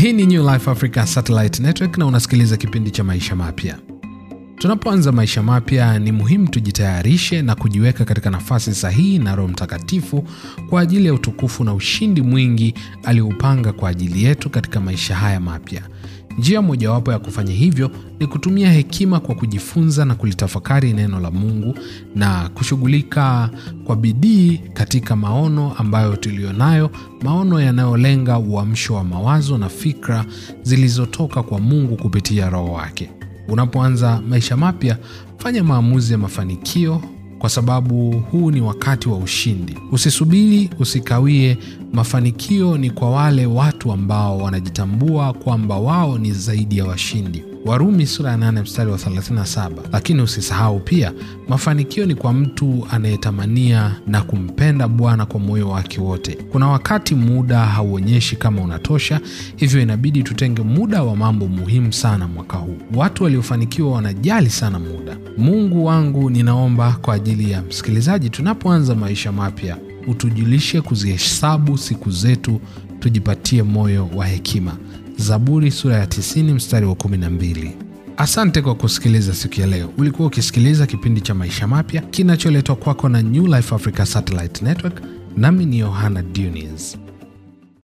Hii ni New Life Africa Satellite Network na unasikiliza kipindi cha maisha mapya. Tunapoanza maisha mapya, ni muhimu tujitayarishe na kujiweka katika nafasi sahihi na Roho Mtakatifu kwa ajili ya utukufu na ushindi mwingi alioupanga kwa ajili yetu katika maisha haya mapya. Njia mojawapo ya kufanya hivyo ni kutumia hekima kwa kujifunza na kulitafakari neno la Mungu na kushughulika kwa bidii katika maono ambayo tuliyonayo, maono yanayolenga uamsho wa mawazo na fikra zilizotoka kwa Mungu kupitia Roho wake. Unapoanza maisha mapya, fanya maamuzi ya mafanikio kwa sababu huu ni wakati wa ushindi. Usisubiri, usikawie. Mafanikio ni kwa wale watu ambao wanajitambua kwamba wao ni zaidi ya washindi. Warumi sura ya 8 mstari wa 37. Lakini usisahau pia, mafanikio ni kwa mtu anayetamania na kumpenda Bwana kwa moyo wake wote. Kuna wakati muda hauonyeshi kama unatosha, hivyo inabidi tutenge muda wa mambo muhimu sana mwaka huu. Watu waliofanikiwa wanajali sana muda. Mungu wangu, ninaomba kwa ajili ya msikilizaji, tunapoanza maisha mapya, utujulishe kuzihesabu siku zetu, tujipatie moyo wa hekima. Zaburi sura ya 90 mstari wa 12. Asante kwa kusikiliza siku ya leo. Ulikuwa ukisikiliza kipindi cha maisha mapya kinacholetwa kwako na New Life Africa Satellite Network, nami ni Yohana Dunis.